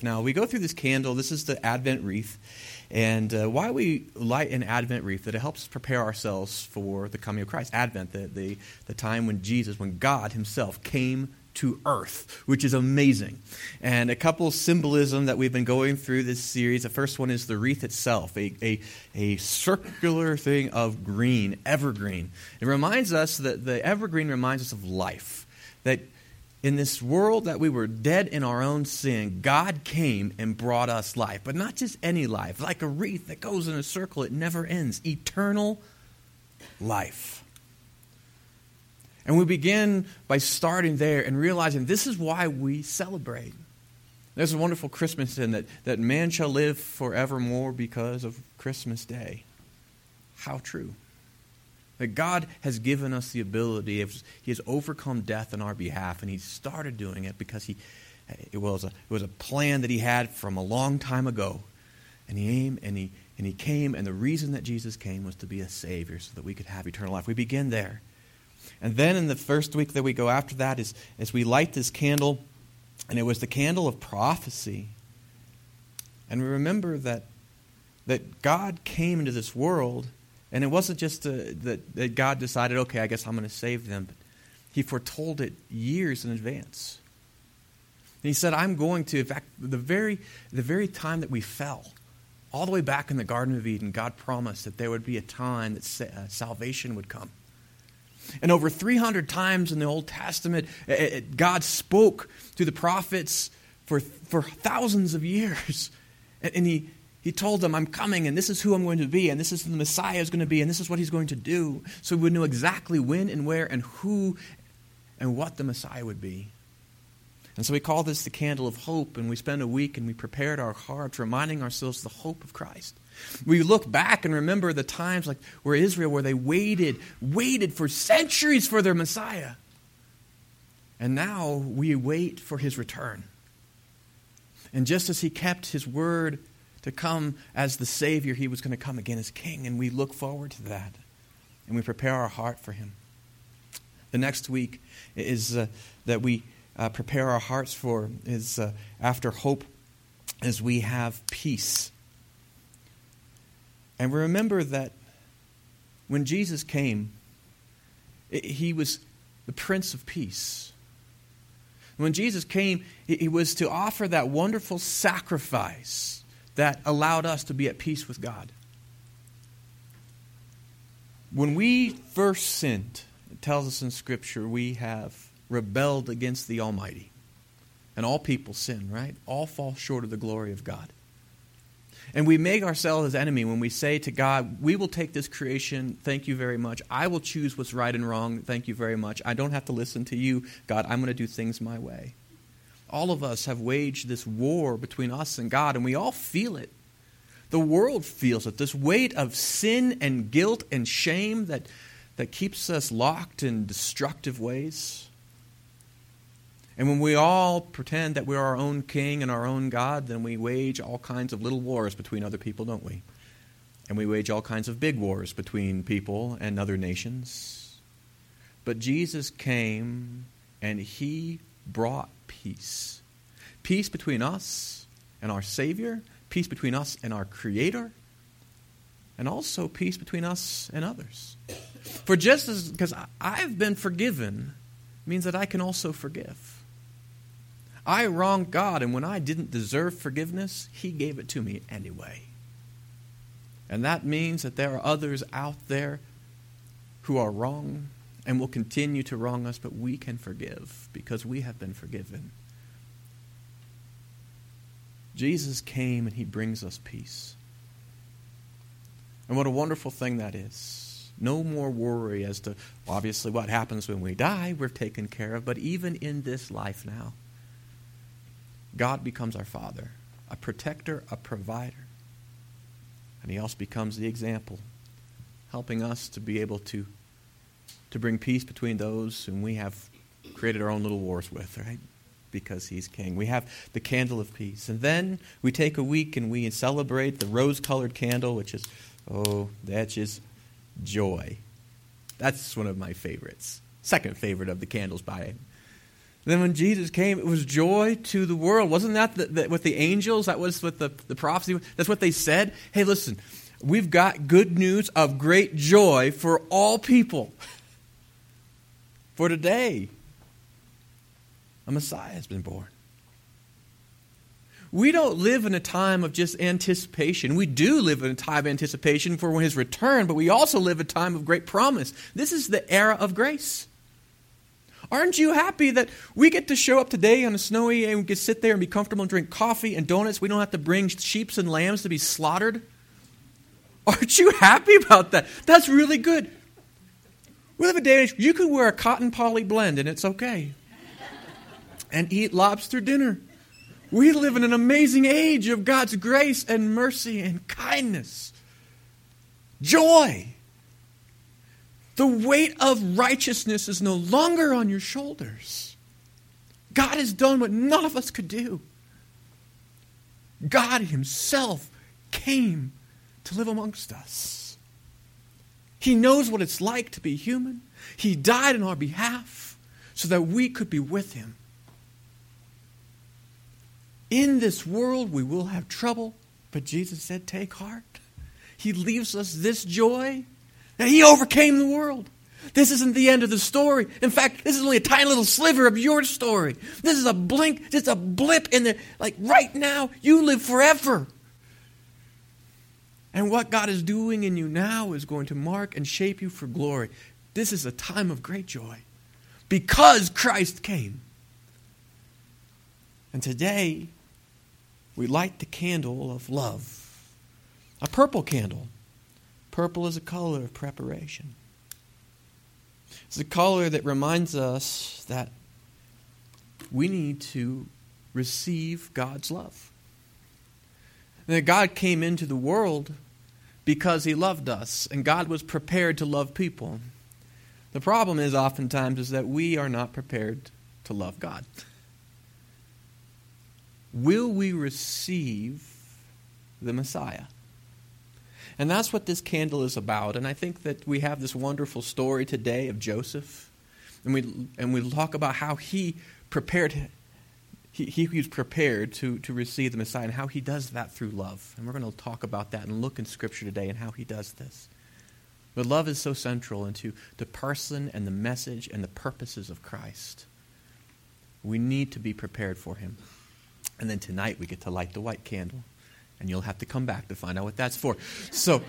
Now, we go through this candle. This is the Advent wreath. And uh, why we light an Advent wreath, that it helps prepare ourselves for the coming of Christ. Advent, the, the, the time when Jesus, when God Himself came to earth, which is amazing. And a couple symbolism that we've been going through this series. The first one is the wreath itself, a, a, a circular thing of green, evergreen. It reminds us that the evergreen reminds us of life. That in this world that we were dead in our own sin, God came and brought us life. But not just any life, like a wreath that goes in a circle, it never ends. Eternal life. And we begin by starting there and realizing this is why we celebrate. There's a wonderful Christmas hymn that, that man shall live forevermore because of Christmas Day. How true. That God has given us the ability, He has overcome death on our behalf, and He started doing it because he, it, was a, it was a plan that He had from a long time ago. And He aimed, and he, and he came, and the reason that Jesus came was to be a Savior so that we could have eternal life. We begin there. And then in the first week that we go after that is as we light this candle, and it was the candle of prophecy. And we remember that, that God came into this world and it wasn't just uh, that, that God decided, okay, I guess I'm going to save them, but He foretold it years in advance. And He said, I'm going to, in fact, the very, the very time that we fell, all the way back in the Garden of Eden, God promised that there would be a time that sa- uh, salvation would come. And over 300 times in the Old Testament, it, it, God spoke to the prophets for, for thousands of years. And, and he, he told them, I'm coming, and this is who I'm going to be, and this is the Messiah is going to be, and this is what he's going to do. So we would know exactly when and where and who and what the Messiah would be. And so we call this the candle of hope, and we spend a week and we prepared our hearts, reminding ourselves of the hope of Christ. We look back and remember the times like where Israel, where they waited, waited for centuries for their Messiah. And now we wait for his return. And just as he kept his word to come as the Savior. He was going to come again as King, and we look forward to that. And we prepare our heart for Him. The next week is uh, that we uh, prepare our hearts for is uh, after hope as we have peace. And we remember that when Jesus came, it, he was the Prince of Peace. When Jesus came, he was to offer that wonderful sacrifice that allowed us to be at peace with God. When we first sinned, it tells us in Scripture, we have rebelled against the Almighty. And all people sin, right? All fall short of the glory of God. And we make ourselves as enemy when we say to God, We will take this creation, thank you very much. I will choose what's right and wrong, thank you very much. I don't have to listen to you, God. I'm going to do things my way all of us have waged this war between us and God, and we all feel it. The world feels it this weight of sin and guilt and shame that, that keeps us locked in destructive ways. And when we all pretend that we're our own king and our own God, then we wage all kinds of little wars between other people, don't we? And we wage all kinds of big wars between people and other nations. But Jesus came and he brought peace. Peace between us and our Savior, peace between us and our Creator, and also peace between us and others. For just as, because I've been forgiven, means that I can also forgive. I wronged God, and when I didn't deserve forgiveness, He gave it to me anyway. And that means that there are others out there who are wrong and will continue to wrong us, but we can forgive because we have been forgiven. Jesus came and he brings us peace. And what a wonderful thing that is. No more worry as to, obviously, what happens when we die, we're taken care of, but even in this life now, God becomes our Father, a protector, a provider. And he also becomes the example, helping us to be able to to bring peace between those whom we have created our own little wars with, right? Because he's king. We have the candle of peace. And then we take a week and we celebrate the rose colored candle, which is, oh, that's just joy. That's one of my favorites. Second favorite of the candles by Then when Jesus came, it was joy to the world. Wasn't that the, the, with the angels? That was with the, the prophecy. That's what they said. Hey, listen, we've got good news of great joy for all people. For today, a Messiah has been born. We don't live in a time of just anticipation. We do live in a time of anticipation for his return, but we also live a time of great promise. This is the era of grace. Aren't you happy that we get to show up today on a snowy day and we can sit there and be comfortable and drink coffee and donuts? We don't have to bring sheep and lambs to be slaughtered? Aren't you happy about that? That's really good. We live in a day you can wear a cotton poly blend and it's okay. And eat lobster dinner. We live in an amazing age of God's grace and mercy and kindness. Joy. The weight of righteousness is no longer on your shoulders. God has done what none of us could do. God Himself came to live amongst us. He knows what it's like to be human. He died on our behalf so that we could be with Him. In this world we will have trouble, but Jesus said, Take heart. He leaves us this joy that He overcame the world. This isn't the end of the story. In fact, this is only a tiny little sliver of your story. This is a blink, just a blip in the, like right now, you live forever. And what God is doing in you now is going to mark and shape you for glory. This is a time of great joy because Christ came. And today, we light the candle of love, a purple candle. Purple is a color of preparation. It's a color that reminds us that we need to receive God's love. And that God came into the world because he loved us, and God was prepared to love people. The problem is oftentimes is that we are not prepared to love God will we receive the Messiah? And that's what this candle is about. And I think that we have this wonderful story today of Joseph. And we, and we talk about how he prepared, he, he was prepared to, to receive the Messiah and how he does that through love. And we're going to talk about that and look in Scripture today and how he does this. But love is so central into the person and the message and the purposes of Christ. We need to be prepared for him. And then tonight we get to light the white candle. And you'll have to come back to find out what that's for. So,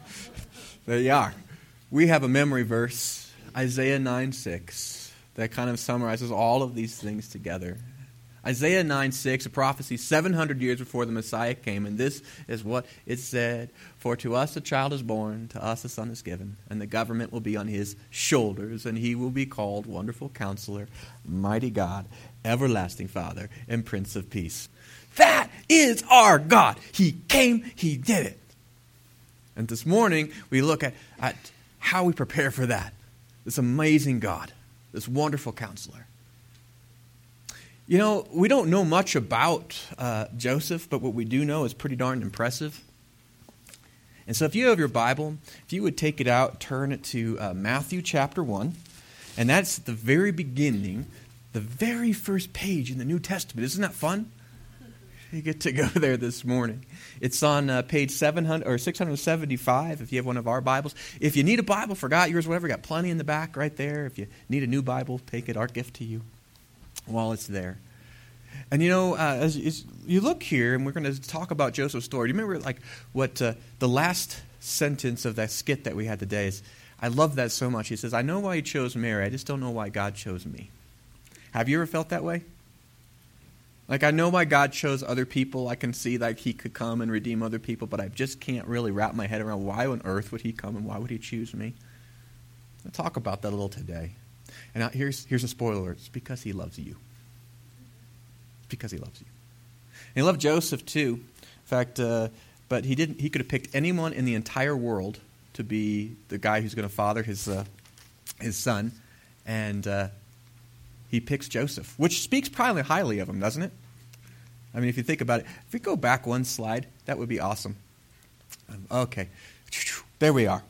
there you are. We have a memory verse, Isaiah 9 6, that kind of summarizes all of these things together. Isaiah 9 6, a prophecy 700 years before the Messiah came, and this is what it said For to us a child is born, to us a son is given, and the government will be on his shoulders, and he will be called Wonderful Counselor, Mighty God, Everlasting Father, and Prince of Peace. That is our God. He came, He did it. And this morning, we look at, at how we prepare for that. This amazing God, this wonderful counselor. You know, we don't know much about uh, Joseph, but what we do know is pretty darn impressive. And so, if you have your Bible, if you would take it out, turn it to uh, Matthew chapter 1, and that's the very beginning, the very first page in the New Testament. Isn't that fun? You get to go there this morning. It's on uh, page 700 or 675 if you have one of our Bibles. If you need a Bible, forgot yours, whatever, got plenty in the back right there. If you need a new Bible, take it, our gift to you while it's there. And you know, uh, as, as, you look here, and we're going to talk about Joseph's story. Do you remember, like, what uh, the last sentence of that skit that we had today is? I love that so much. He says, "I know why he chose Mary. I just don't know why God chose me." Have you ever felt that way? Like, I know why God chose other people. I can see like He could come and redeem other people, but I just can't really wrap my head around why on earth would He come and why would He choose me. I'll talk about that a little today. And here's, here's a spoiler it's because he loves you. It's because he loves you. And he loved Joseph too. In fact, uh, but he didn't. He could have picked anyone in the entire world to be the guy who's going to father his uh, his son, and uh, he picks Joseph, which speaks probably highly of him, doesn't it? I mean, if you think about it, if we go back one slide, that would be awesome. Um, okay, there we are.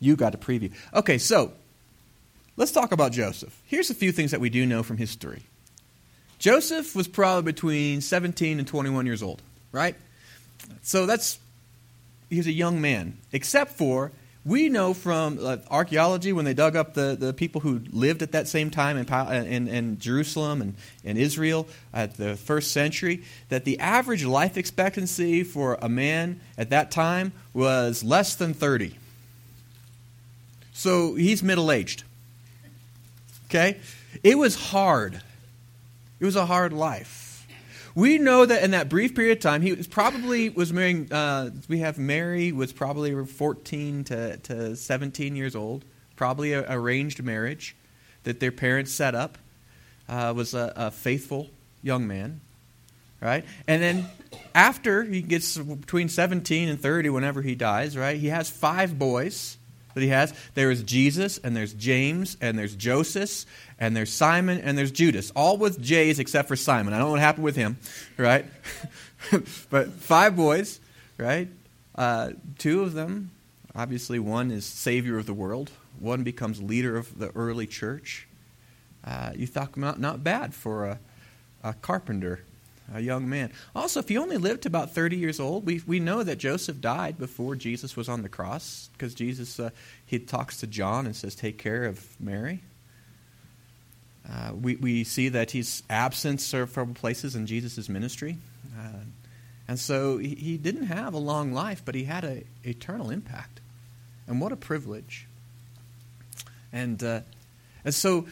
You got a preview. Okay, so let's talk about Joseph. Here's a few things that we do know from history. Joseph was probably between 17 and 21 years old, right? So that's, he was a young man, except for we know from uh, archaeology when they dug up the, the people who lived at that same time in, in, in Jerusalem and, and Israel at the first century that the average life expectancy for a man at that time was less than 30. So he's middle aged. Okay? It was hard. It was a hard life. We know that in that brief period of time, he was probably was marrying. Uh, we have Mary was probably 14 to, to 17 years old, probably a arranged marriage that their parents set up. Uh, was a, a faithful young man, right? And then after he gets between 17 and 30, whenever he dies, right? He has five boys that he has. There is Jesus, and there's James, and there's Joseph, and there's Simon, and there's Judas, all with J's except for Simon. I don't know what happened with him, right? but five boys, right? Uh, two of them, obviously, one is Savior of the world, one becomes leader of the early church. Uh, you thought not, not bad for a, a carpenter a young man. Also, if he only lived to about 30 years old, we, we know that Joseph died before Jesus was on the cross because Jesus, uh, he talks to John and says, Take care of Mary. Uh, we, we see that he's absent from places in Jesus' ministry. Uh, and so he, he, didn't have a long life, but he had an eternal impact. And what a privilege. And, uh, and so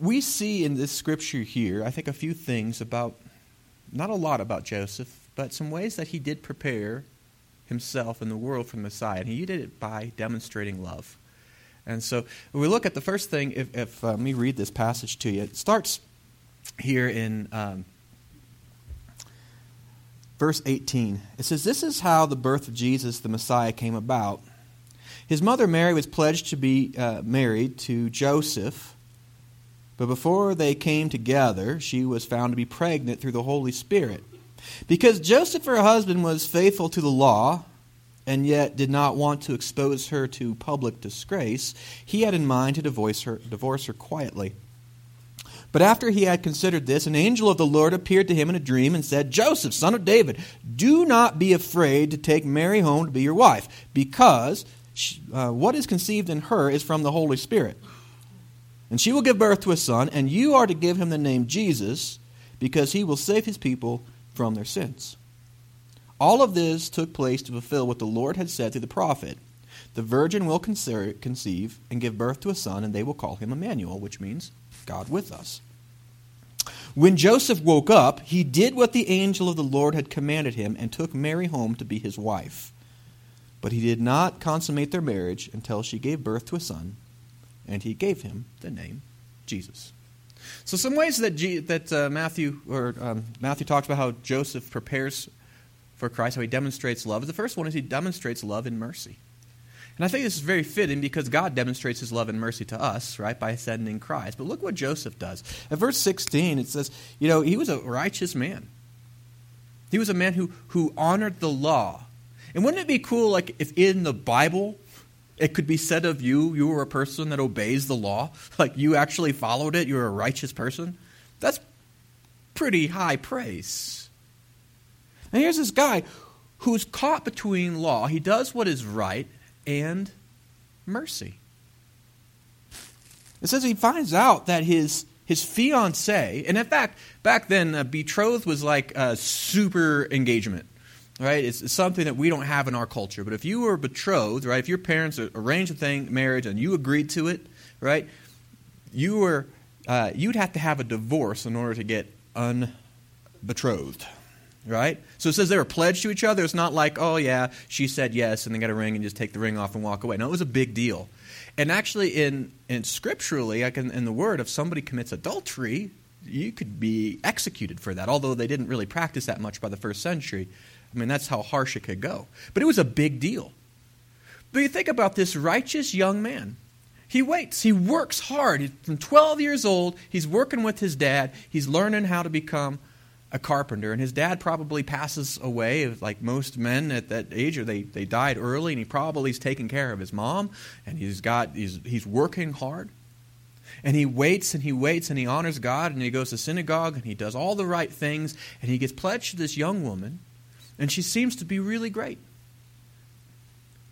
we see in this scripture here, I think, a few things about not a lot about Joseph, but some ways that he did prepare himself and the world for the Messiah. And he did it by demonstrating love. And so we look at the first thing, if, if uh, let me read this passage to you, it starts here in um, verse 18. It says, This is how the birth of Jesus, the Messiah, came about. His mother Mary was pledged to be uh, married to Joseph but before they came together, she was found to be pregnant through the Holy Spirit. Because Joseph, her husband, was faithful to the law, and yet did not want to expose her to public disgrace, he had in mind to divorce her, divorce her quietly. But after he had considered this, an angel of the Lord appeared to him in a dream and said, Joseph, son of David, do not be afraid to take Mary home to be your wife, because she, uh, what is conceived in her is from the Holy Spirit. And she will give birth to a son, and you are to give him the name Jesus, because he will save his people from their sins. All of this took place to fulfill what the Lord had said through the prophet. The virgin will conceive and give birth to a son, and they will call him Emmanuel, which means God with us. When Joseph woke up, he did what the angel of the Lord had commanded him and took Mary home to be his wife. But he did not consummate their marriage until she gave birth to a son and he gave him the name Jesus. So, some ways that, G, that uh, Matthew or um, Matthew talks about how Joseph prepares for Christ, how he demonstrates love. The first one is he demonstrates love and mercy. And I think this is very fitting because God demonstrates his love and mercy to us, right, by sending Christ. But look what Joseph does. At verse 16, it says, you know, he was a righteous man. He was a man who, who honored the law. And wouldn't it be cool, like, if in the Bible it could be said of you, you were a person that obeys the law. Like you actually followed it, you're a righteous person. That's pretty high praise. And here's this guy who's caught between law. He does what is right and mercy. It says he finds out that his his fiance, and in fact, back then, uh, betrothed was like a super engagement right? It's, it's, something that we don't have in our culture. But if you were betrothed, right, if your parents arranged a thing, marriage, and you agreed to it, right, you were, uh, you'd have to have a divorce in order to get unbetrothed, right? So it says they were pledged to each other. It's not like, oh yeah, she said yes, and they got a ring and just take the ring off and walk away. No, it was a big deal. And actually, in, in scripturally, like in, in the word, if somebody commits adultery, you could be executed for that. Although they didn't really practice that much by the first century, I mean, that's how harsh it could go. But it was a big deal. But you think about this righteous young man. He waits. He works hard. He's from 12 years old, he's working with his dad. He's learning how to become a carpenter. And his dad probably passes away, like most men at that age, or they, they died early, and he probably is taking care of his mom, and he's got he's, he's working hard. And he waits and he waits and he honors God and he goes to synagogue and he does all the right things and he gets pledged to this young woman and she seems to be really great.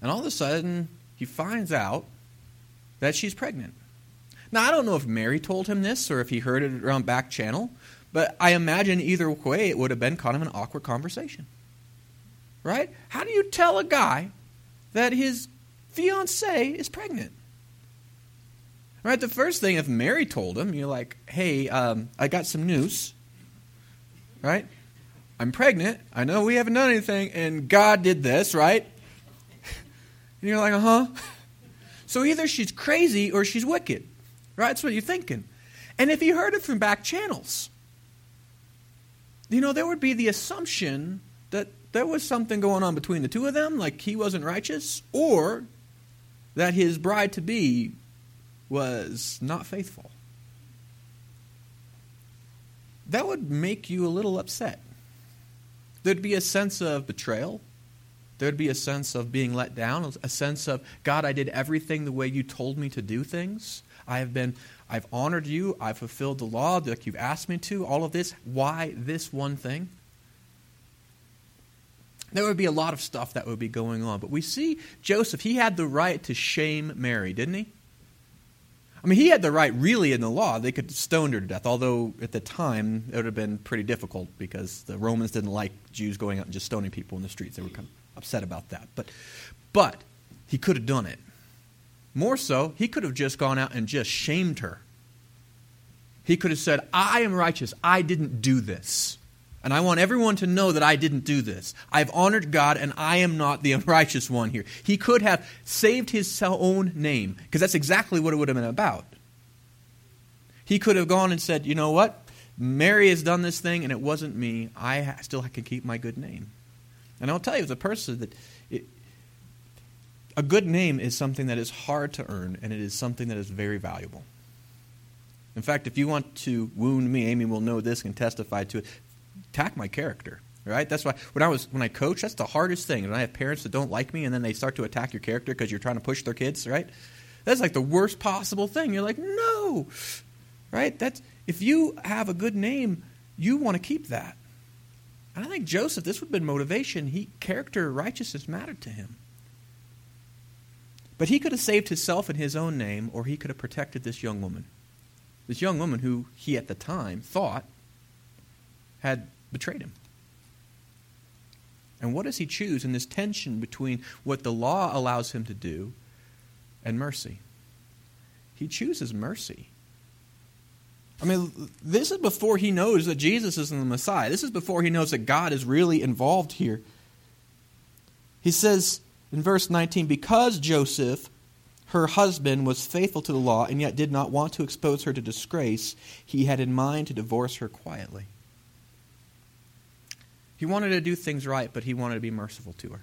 And all of a sudden, he finds out that she's pregnant. Now, I don't know if Mary told him this or if he heard it around back channel, but I imagine either way it would have been kind of an awkward conversation. Right? How do you tell a guy that his fiancee is pregnant? Right? The first thing, if Mary told him, you're like, hey, um, I got some news. Right? I'm pregnant. I know we haven't done anything, and God did this, right? And you're like, uh huh. So either she's crazy or she's wicked. Right? That's what you're thinking. And if you heard it from back channels, you know, there would be the assumption that there was something going on between the two of them, like he wasn't righteous, or that his bride to be was not faithful. That would make you a little upset. There'd be a sense of betrayal. There'd be a sense of being let down, a sense of, God, I did everything the way you told me to do things. I have been, I've honored you. I've fulfilled the law like you've asked me to. All of this. Why this one thing? There would be a lot of stuff that would be going on. But we see Joseph, he had the right to shame Mary, didn't he? I mean, he had the right, really, in the law. They could stone her to death, although at the time it would have been pretty difficult because the Romans didn't like Jews going out and just stoning people in the streets. They were kind of upset about that. But, but he could have done it. More so, he could have just gone out and just shamed her. He could have said, I am righteous. I didn't do this. And I want everyone to know that I didn't do this. I've honored God and I am not the unrighteous one here. He could have saved his own name because that's exactly what it would have been about. He could have gone and said, You know what? Mary has done this thing and it wasn't me. I still can keep my good name. And I'll tell you, as a person, that it, a good name is something that is hard to earn and it is something that is very valuable. In fact, if you want to wound me, Amy will know this and testify to it attack my character right? That's why when i was when i coach that's the hardest thing. And i have parents that don't like me and then they start to attack your character because you're trying to push their kids right? That's like the worst possible thing. You're like no. Right? That's if you have a good name you want to keep that. And i think joseph this would have been motivation. He character righteousness mattered to him. But he could have saved himself in his own name or he could have protected this young woman. This young woman who he at the time thought had betrayed him. And what does he choose in this tension between what the law allows him to do and mercy? He chooses mercy. I mean, this is before he knows that Jesus is the Messiah. This is before he knows that God is really involved here. He says in verse 19, because Joseph, her husband, was faithful to the law and yet did not want to expose her to disgrace, he had in mind to divorce her quietly. He wanted to do things right, but he wanted to be merciful to her.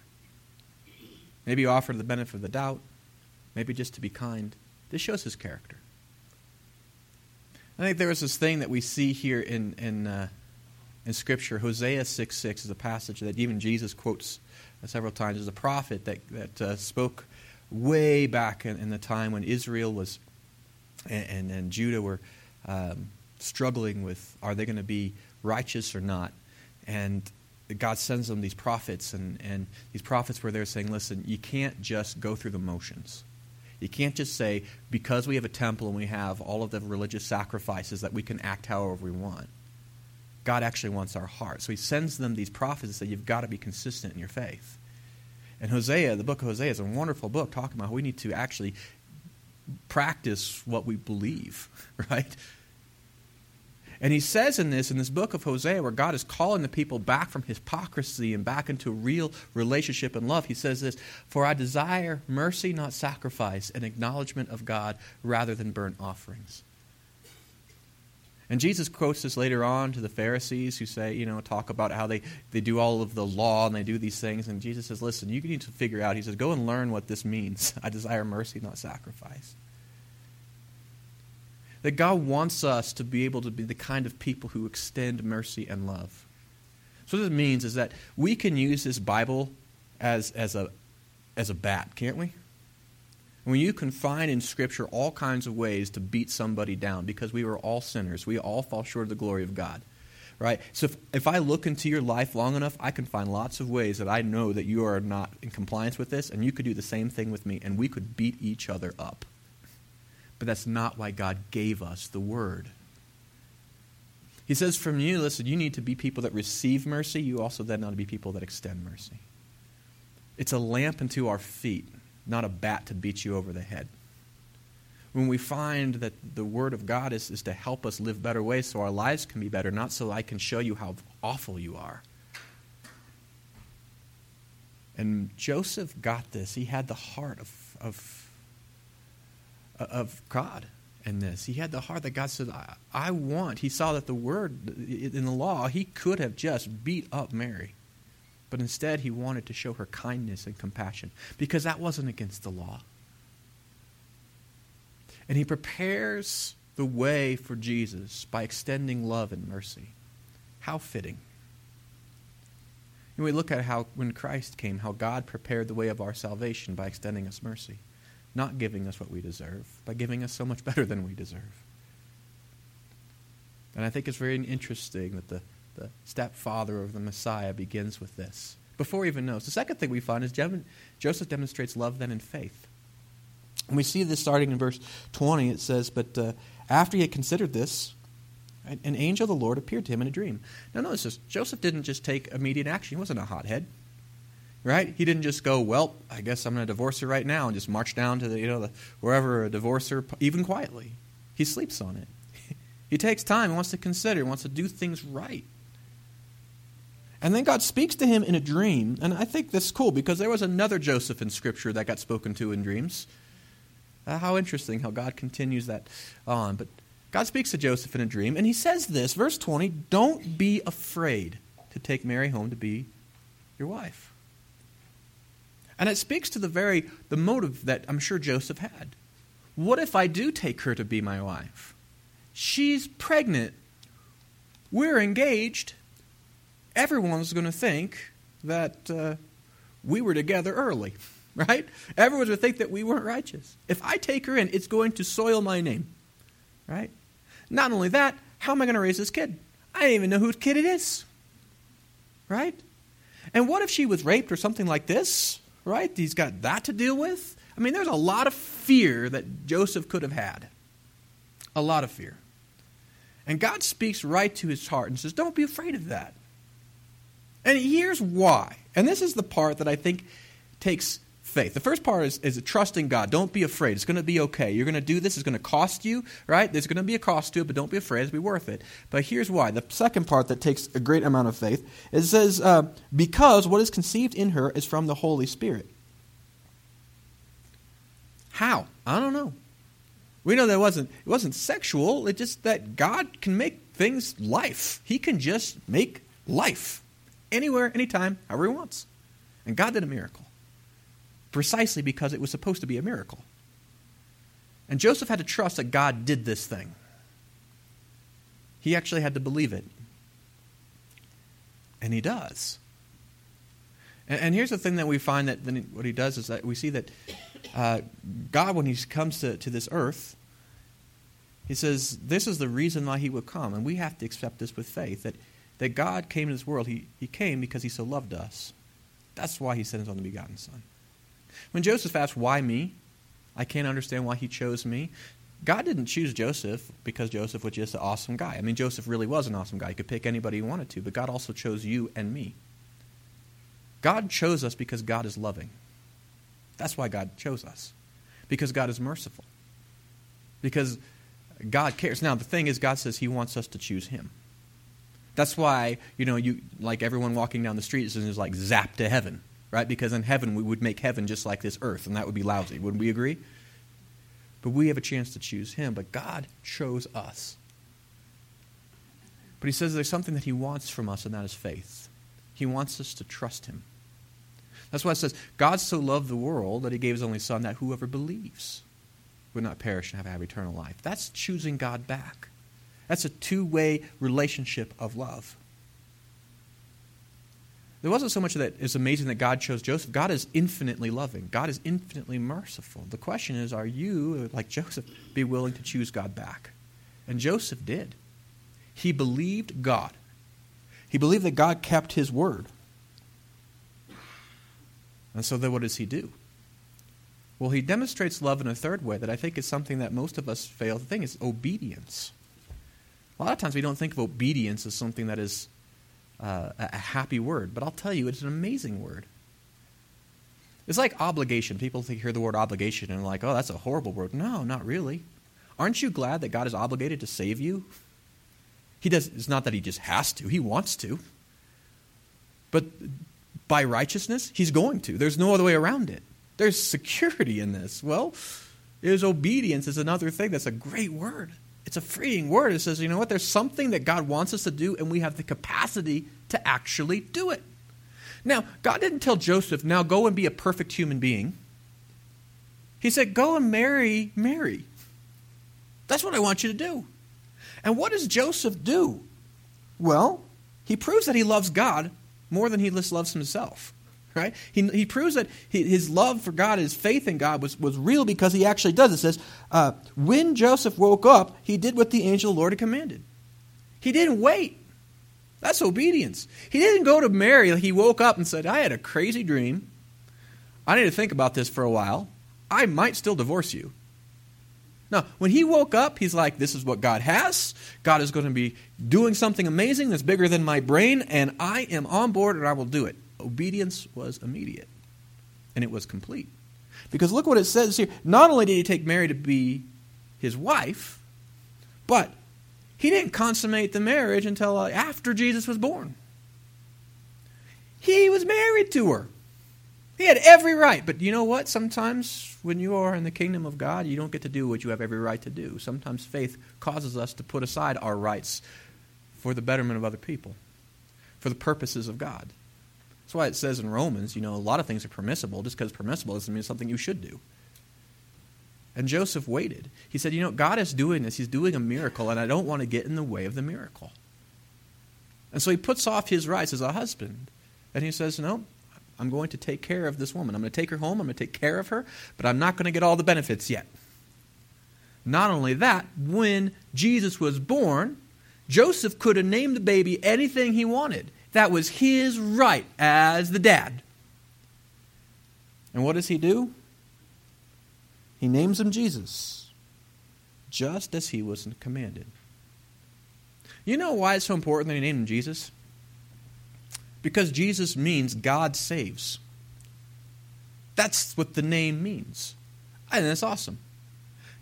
Maybe offer the benefit of the doubt, maybe just to be kind. This shows his character. I think there is this thing that we see here in, in, uh, in Scripture. Hosea 6 6 is a passage that even Jesus quotes uh, several times as a prophet that, that uh, spoke way back in, in, the time when Israel was and, and, and Judah were um, struggling with are they going to be righteous or not? And God sends them these prophets, and, and these prophets were there saying, listen, you can't just go through the motions. You can't just say, because we have a temple and we have all of the religious sacrifices, that we can act however we want. God actually wants our heart. So he sends them these prophets and says, you've got to be consistent in your faith. And Hosea, the book of Hosea, is a wonderful book talking about how we need to actually practice what we believe, right? And he says in this, in this book of Hosea, where God is calling the people back from hypocrisy and back into a real relationship and love, he says this For I desire mercy, not sacrifice, and acknowledgement of God rather than burnt offerings. And Jesus quotes this later on to the Pharisees who say, you know, talk about how they, they do all of the law and they do these things. And Jesus says, listen, you need to figure out, he says, go and learn what this means. I desire mercy, not sacrifice. That God wants us to be able to be the kind of people who extend mercy and love. So what this means is that we can use this Bible as, as, a, as a bat, can't we? When you can find in Scripture all kinds of ways to beat somebody down because we are all sinners, we all fall short of the glory of God. Right? So if, if I look into your life long enough, I can find lots of ways that I know that you are not in compliance with this, and you could do the same thing with me, and we could beat each other up. But that's not why God gave us the Word. He says, from you, listen, you need to be people that receive mercy. You also then ought to be people that extend mercy. It's a lamp unto our feet, not a bat to beat you over the head. When we find that the Word of God is, is to help us live better ways so our lives can be better, not so I can show you how awful you are. And Joseph got this. He had the heart of, of, of God in this. He had the heart that God said, I, I want. He saw that the word in the law, he could have just beat up Mary. But instead, he wanted to show her kindness and compassion because that wasn't against the law. And he prepares the way for Jesus by extending love and mercy. How fitting. And we look at how, when Christ came, how God prepared the way of our salvation by extending us mercy not giving us what we deserve, by giving us so much better than we deserve. And I think it's very interesting that the, the stepfather of the Messiah begins with this before he even knows. The second thing we find is Joseph demonstrates love then in faith. And we see this starting in verse 20. It says, But uh, after he had considered this, an angel of the Lord appeared to him in a dream. Now, notice this Joseph didn't just take immediate action, he wasn't a hothead right? He didn't just go, well, I guess I'm going to divorce her right now and just march down to the, you know, the, wherever a divorcer, even quietly. He sleeps on it. he takes time, he wants to consider, he wants to do things right. And then God speaks to him in a dream, and I think this is cool because there was another Joseph in Scripture that got spoken to in dreams. Uh, how interesting how God continues that on. But God speaks to Joseph in a dream, and he says this, verse 20 Don't be afraid to take Mary home to be your wife. And it speaks to the very the motive that I'm sure Joseph had. What if I do take her to be my wife? She's pregnant. We're engaged. Everyone's going to think that uh, we were together early, right? Everyone's going to think that we weren't righteous. If I take her in, it's going to soil my name, right? Not only that, how am I going to raise this kid? I don't even know whose kid it is, right? And what if she was raped or something like this? Right? He's got that to deal with. I mean, there's a lot of fear that Joseph could have had. A lot of fear. And God speaks right to his heart and says, Don't be afraid of that. And here's why. And this is the part that I think takes faith. The first part is, is trusting God. Don't be afraid. It's going to be okay. You're going to do this. It's going to cost you, right? There's going to be a cost to it, but don't be afraid. It'll be worth it. But here's why. The second part that takes a great amount of faith it says, uh, because what is conceived in her is from the Holy Spirit. How? I don't know. We know that wasn't it wasn't sexual. It's just that God can make things life. He can just make life anywhere, anytime, however he wants. And God did a miracle precisely because it was supposed to be a miracle. And Joseph had to trust that God did this thing. He actually had to believe it. And he does. And, and here's the thing that we find that then what he does is that we see that uh, God, when he comes to, to this earth, he says this is the reason why he would come. And we have to accept this with faith that, that God came to this world. He, he came because he so loved us. That's why he sent his only begotten Son. When Joseph asked, Why me? I can't understand why he chose me. God didn't choose Joseph because Joseph was just an awesome guy. I mean, Joseph really was an awesome guy. He could pick anybody he wanted to, but God also chose you and me. God chose us because God is loving. That's why God chose us, because God is merciful, because God cares. Now, the thing is, God says He wants us to choose Him. That's why, you know, you like everyone walking down the street is like zap to heaven right? Because in heaven, we would make heaven just like this earth, and that would be lousy. Wouldn't we agree? But we have a chance to choose Him, but God chose us. But He says there's something that He wants from us, and that is faith. He wants us to trust Him. That's why it says, God so loved the world that He gave His only Son, that whoever believes would not perish and have, have eternal life. That's choosing God back. That's a two way relationship of love. It wasn't so much that it's amazing that God chose Joseph. God is infinitely loving. God is infinitely merciful. The question is, are you, like Joseph, be willing to choose God back? And Joseph did. He believed God. He believed that God kept his word. And so then what does he do? Well, he demonstrates love in a third way that I think is something that most of us fail to think is obedience. A lot of times we don't think of obedience as something that is uh, a happy word, but I'll tell you, it's an amazing word. It's like obligation. People hear the word obligation and are like, oh, that's a horrible word. No, not really. Aren't you glad that God is obligated to save you? He does, it's not that he just has to, he wants to. But by righteousness, he's going to. There's no other way around it. There's security in this. Well, is obedience is another thing that's a great word. It's a freeing word. It says, you know what? There's something that God wants us to do, and we have the capacity to actually do it. Now, God didn't tell Joseph, now go and be a perfect human being. He said, go and marry Mary. That's what I want you to do. And what does Joseph do? Well, he proves that he loves God more than he loves himself. Right? He, he proves that his love for God, his faith in God was, was real because he actually does. It says, uh, when Joseph woke up, he did what the angel of the Lord had commanded. He didn't wait. That's obedience. He didn't go to Mary. He woke up and said, I had a crazy dream. I need to think about this for a while. I might still divorce you. No, when he woke up, he's like, This is what God has. God is going to be doing something amazing that's bigger than my brain, and I am on board and I will do it. Obedience was immediate, and it was complete. Because look what it says here. Not only did he take Mary to be his wife, but he didn't consummate the marriage until after Jesus was born. He was married to her. He had every right. But you know what? Sometimes when you are in the kingdom of God, you don't get to do what you have every right to do. Sometimes faith causes us to put aside our rights for the betterment of other people, for the purposes of God. That's why it says in Romans, you know, a lot of things are permissible. Just because permissible doesn't mean something you should do. And Joseph waited. He said, You know, God is doing this. He's doing a miracle, and I don't want to get in the way of the miracle. And so he puts off his rights as a husband. And he says, No, I'm going to take care of this woman. I'm going to take her home. I'm going to take care of her, but I'm not going to get all the benefits yet. Not only that, when Jesus was born, Joseph could have named the baby anything he wanted. That was his right as the dad. And what does he do? He names him Jesus, just as he was commanded. You know why it's so important that he named him Jesus? Because Jesus means God saves. That's what the name means. And that's awesome.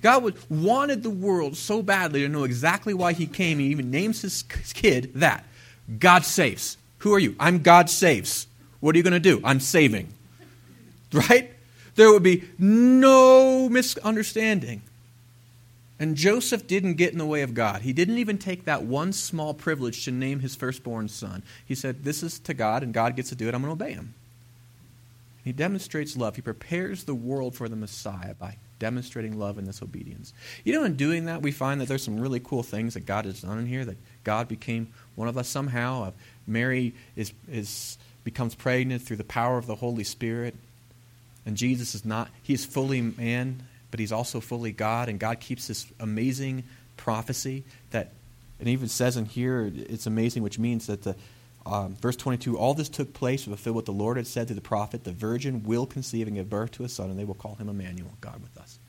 God would, wanted the world so badly to know exactly why he came. He even names his kid that God saves. Who are you? I'm God saves. What are you going to do? I'm saving. Right? There would be no misunderstanding. And Joseph didn't get in the way of God. He didn't even take that one small privilege to name his firstborn son. He said, This is to God, and God gets to do it. I'm going to obey him. He demonstrates love. He prepares the world for the Messiah by demonstrating love in this obedience. You know, in doing that, we find that there's some really cool things that God has done in here, that God became one of us somehow. Uh, Mary is, is, becomes pregnant through the power of the Holy Spirit. And Jesus is not, he is fully man but he's also fully God, and God keeps this amazing prophecy that, and even says in here, it's amazing, which means that the um, verse 22 all this took place to fulfill what the Lord had said to the prophet the virgin will conceive and give birth to a son, and they will call him Emmanuel, God with us.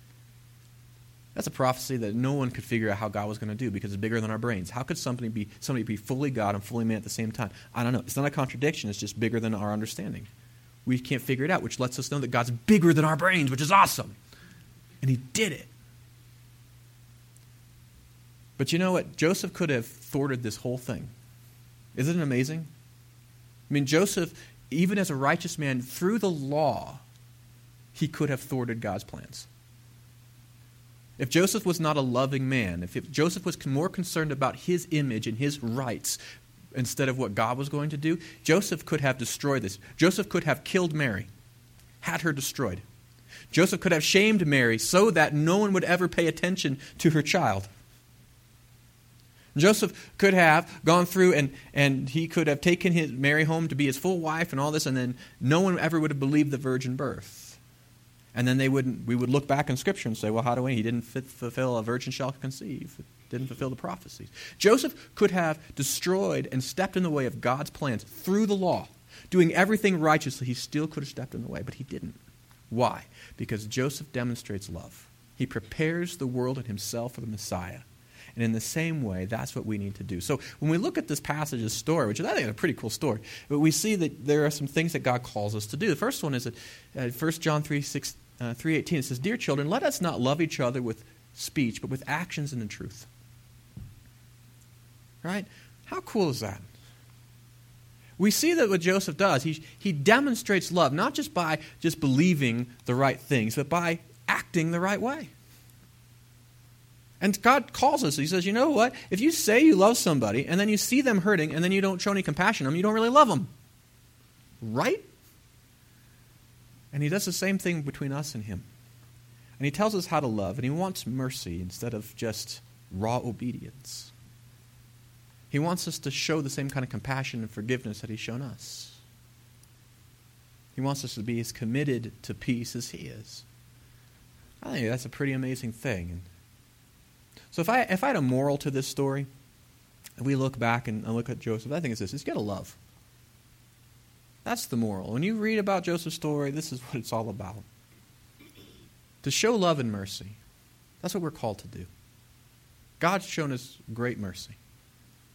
That's a prophecy that no one could figure out how God was going to do because it's bigger than our brains. How could somebody be, somebody be fully God and fully man at the same time? I don't know. It's not a contradiction, it's just bigger than our understanding. We can't figure it out, which lets us know that God's bigger than our brains, which is awesome. And he did it. But you know what? Joseph could have thwarted this whole thing. Isn't it amazing? I mean, Joseph, even as a righteous man, through the law, he could have thwarted God's plans. If Joseph was not a loving man, if, if Joseph was more concerned about his image and his rights instead of what God was going to do, Joseph could have destroyed this. Joseph could have killed Mary, had her destroyed. Joseph could have shamed Mary so that no one would ever pay attention to her child. Joseph could have gone through and, and he could have taken his Mary home to be his full wife and all this, and then no one ever would have believed the virgin birth. And then they wouldn't, we would look back in Scripture and say, well, how do we? He didn't fit, fulfill a virgin shall conceive. Didn't fulfill the prophecies. Joseph could have destroyed and stepped in the way of God's plans through the law, doing everything righteously. He still could have stepped in the way, but he didn't. Why? Because Joseph demonstrates love. He prepares the world and himself for the Messiah. And in the same way, that's what we need to do. So when we look at this passage's story, which I think is a pretty cool story, but we see that there are some things that God calls us to do. The first one is that uh, 1 John 3, 6, uh, 3.18, it says, Dear children, let us not love each other with speech, but with actions and in truth. Right? How cool is that? We see that what Joseph does, he, he demonstrates love, not just by just believing the right things, but by acting the right way. And God calls us. He says, you know what? If you say you love somebody and then you see them hurting and then you don't show any compassion on them, you don't really love them. Right? And He does the same thing between us and Him. And He tells us how to love, and He wants mercy instead of just raw obedience. He wants us to show the same kind of compassion and forgiveness that He's shown us. He wants us to be as committed to peace as He is. I think that's a pretty amazing thing. So if I if I had a moral to this story, if we look back and look at Joseph, I think it's this: is get a love. That's the moral. When you read about Joseph's story, this is what it's all about. To show love and mercy. That's what we're called to do. God's shown us great mercy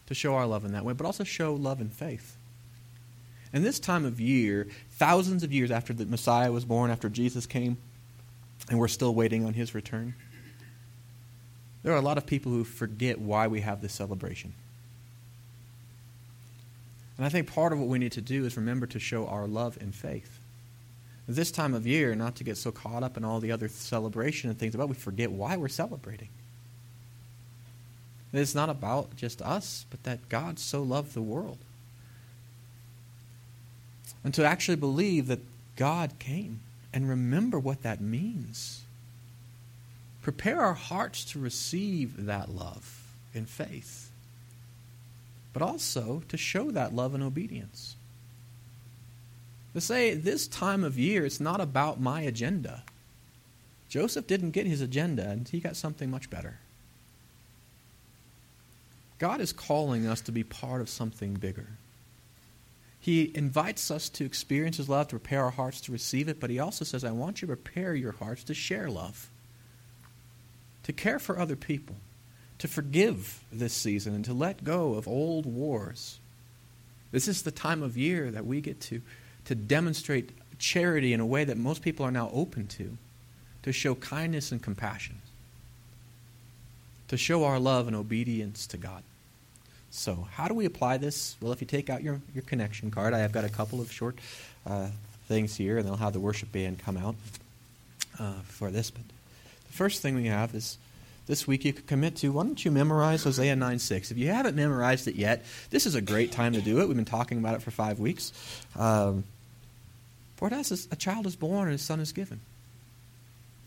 to show our love in that way, but also show love and faith. And this time of year, thousands of years after the Messiah was born, after Jesus came, and we're still waiting on his return, there are a lot of people who forget why we have this celebration. And I think part of what we need to do is remember to show our love and faith. This time of year, not to get so caught up in all the other celebration and things about, we forget why we're celebrating. It's not about just us, but that God so loved the world. And to actually believe that God came and remember what that means. Prepare our hearts to receive that love in faith, but also to show that love in obedience. To say this time of year, it's not about my agenda. Joseph didn't get his agenda, and he got something much better. God is calling us to be part of something bigger. He invites us to experience His love, to prepare our hearts to receive it, but He also says, I want you to prepare your hearts to share love, to care for other people, to forgive this season, and to let go of old wars. This is the time of year that we get to, to demonstrate charity in a way that most people are now open to, to show kindness and compassion to show our love and obedience to God. So, how do we apply this? Well, if you take out your, your connection card, I have got a couple of short uh, things here, and they'll have the worship band come out uh, for this. But first thing we have is this week you could commit to why don't you memorize Isaiah 9 6? If you haven't memorized it yet, this is a great time to do it. We've been talking about it for five weeks. Um, for us, a child is born and a son is given.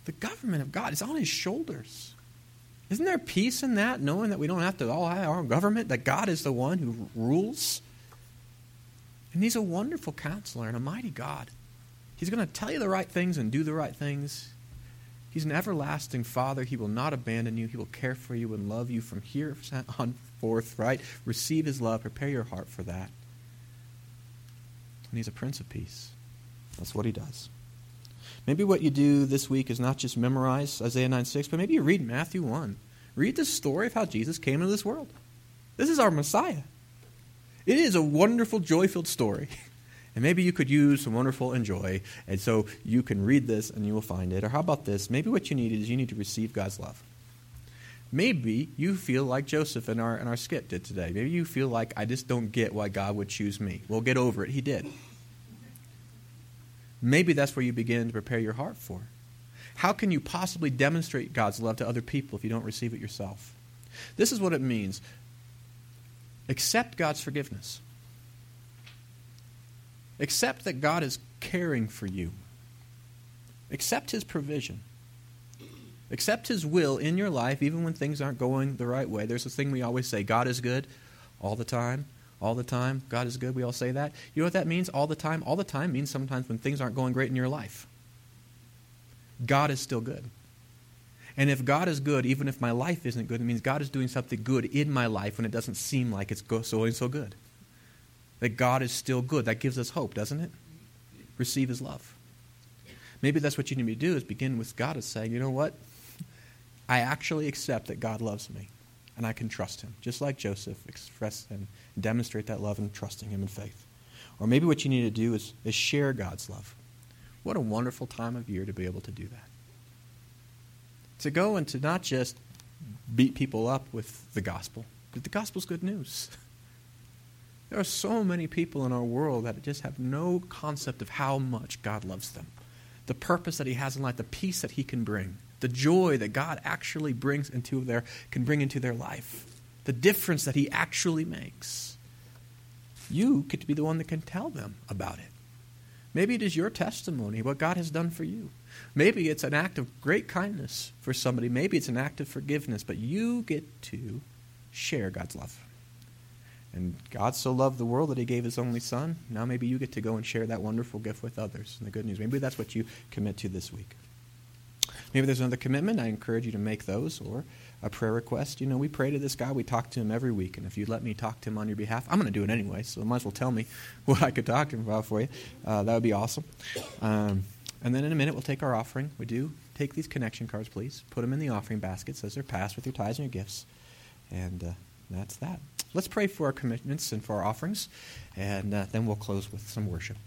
The government of God is on his shoulders. Isn't there peace in that, knowing that we don't have to all have our own government, that God is the one who rules? And He's a wonderful counselor and a mighty God. He's going to tell you the right things and do the right things. He's an everlasting Father. He will not abandon you. He will care for you and love you from here on forth, right? Receive His love. Prepare your heart for that. And He's a Prince of Peace. That's what He does. Maybe what you do this week is not just memorize Isaiah 9 6, but maybe you read Matthew 1. Read the story of how Jesus came into this world. This is our Messiah. It is a wonderful, joy filled story. And maybe you could use some wonderful and joy. And so you can read this and you will find it. Or how about this? Maybe what you need is you need to receive God's love. Maybe you feel like Joseph in our, in our skit did today. Maybe you feel like, I just don't get why God would choose me. Well, get over it. He did. Maybe that's where you begin to prepare your heart for. How can you possibly demonstrate God's love to other people if you don't receive it yourself? This is what it means accept God's forgiveness, accept that God is caring for you, accept His provision, Accept His will in your life, even when things aren't going the right way. There's this thing we always say God is good all the time. All the time. God is good. We all say that. You know what that means? All the time. All the time means sometimes when things aren't going great in your life. God is still good. And if God is good, even if my life isn't good, it means God is doing something good in my life when it doesn't seem like it's going so good. That God is still good. That gives us hope, doesn't it? Receive His love. Maybe that's what you need to do is begin with God as saying, you know what? I actually accept that God loves me and I can trust him, just like Joseph expressed and demonstrate that love and trusting him in faith. Or maybe what you need to do is, is share God's love. What a wonderful time of year to be able to do that. To go and to not just beat people up with the gospel, because the gospel's good news. There are so many people in our world that just have no concept of how much God loves them the purpose that he has in life, the peace that he can bring, the joy that God actually brings into their can bring into their life, the difference that he actually makes. You get to be the one that can tell them about it. Maybe it is your testimony, what God has done for you. Maybe it's an act of great kindness for somebody. Maybe it's an act of forgiveness, but you get to share God's love. And God so loved the world that he gave his only son. Now maybe you get to go and share that wonderful gift with others and the good news. Maybe that's what you commit to this week. Maybe there's another commitment. I encourage you to make those or a prayer request. You know, we pray to this guy. We talk to him every week. And if you'd let me talk to him on your behalf, I'm going to do it anyway. So might as well tell me what I could talk to him about for you. Uh, that would be awesome. Um, and then in a minute, we'll take our offering. We do take these connection cards, please. Put them in the offering baskets as they're passed with your tithes and your gifts. And uh, that's that. Let's pray for our commitments and for our offerings, and uh, then we'll close with some worship.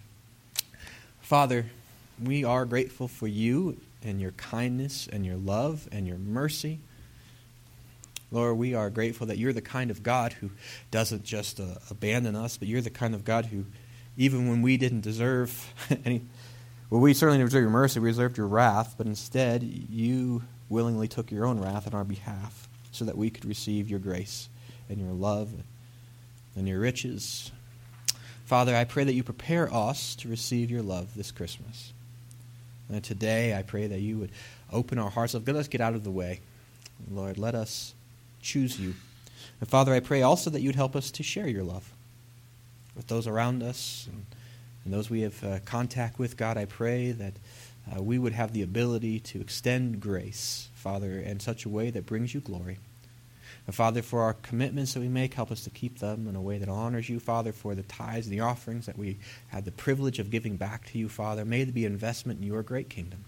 Father, we are grateful for you and your kindness and your love and your mercy. Lord, we are grateful that you're the kind of God who doesn't just uh, abandon us, but you're the kind of God who, even when we didn't deserve any, well, we certainly didn't deserve your mercy, we deserved your wrath, but instead you willingly took your own wrath on our behalf so that we could receive your grace and your love and your riches. Father, I pray that you prepare us to receive your love this Christmas. And today, I pray that you would open our hearts up. Let us get out of the way. Lord, let us choose you. And Father, I pray also that you'd help us to share your love with those around us and, and those we have uh, contact with. God, I pray that uh, we would have the ability to extend grace, Father, in such a way that brings you glory. And Father, for our commitments that we make, help us to keep them in a way that honors you, Father, for the tithes and the offerings that we had the privilege of giving back to you, Father. May they be investment in your great kingdom.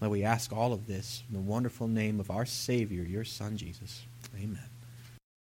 Let we ask all of this in the wonderful name of our Savior, your Son, Jesus. Amen.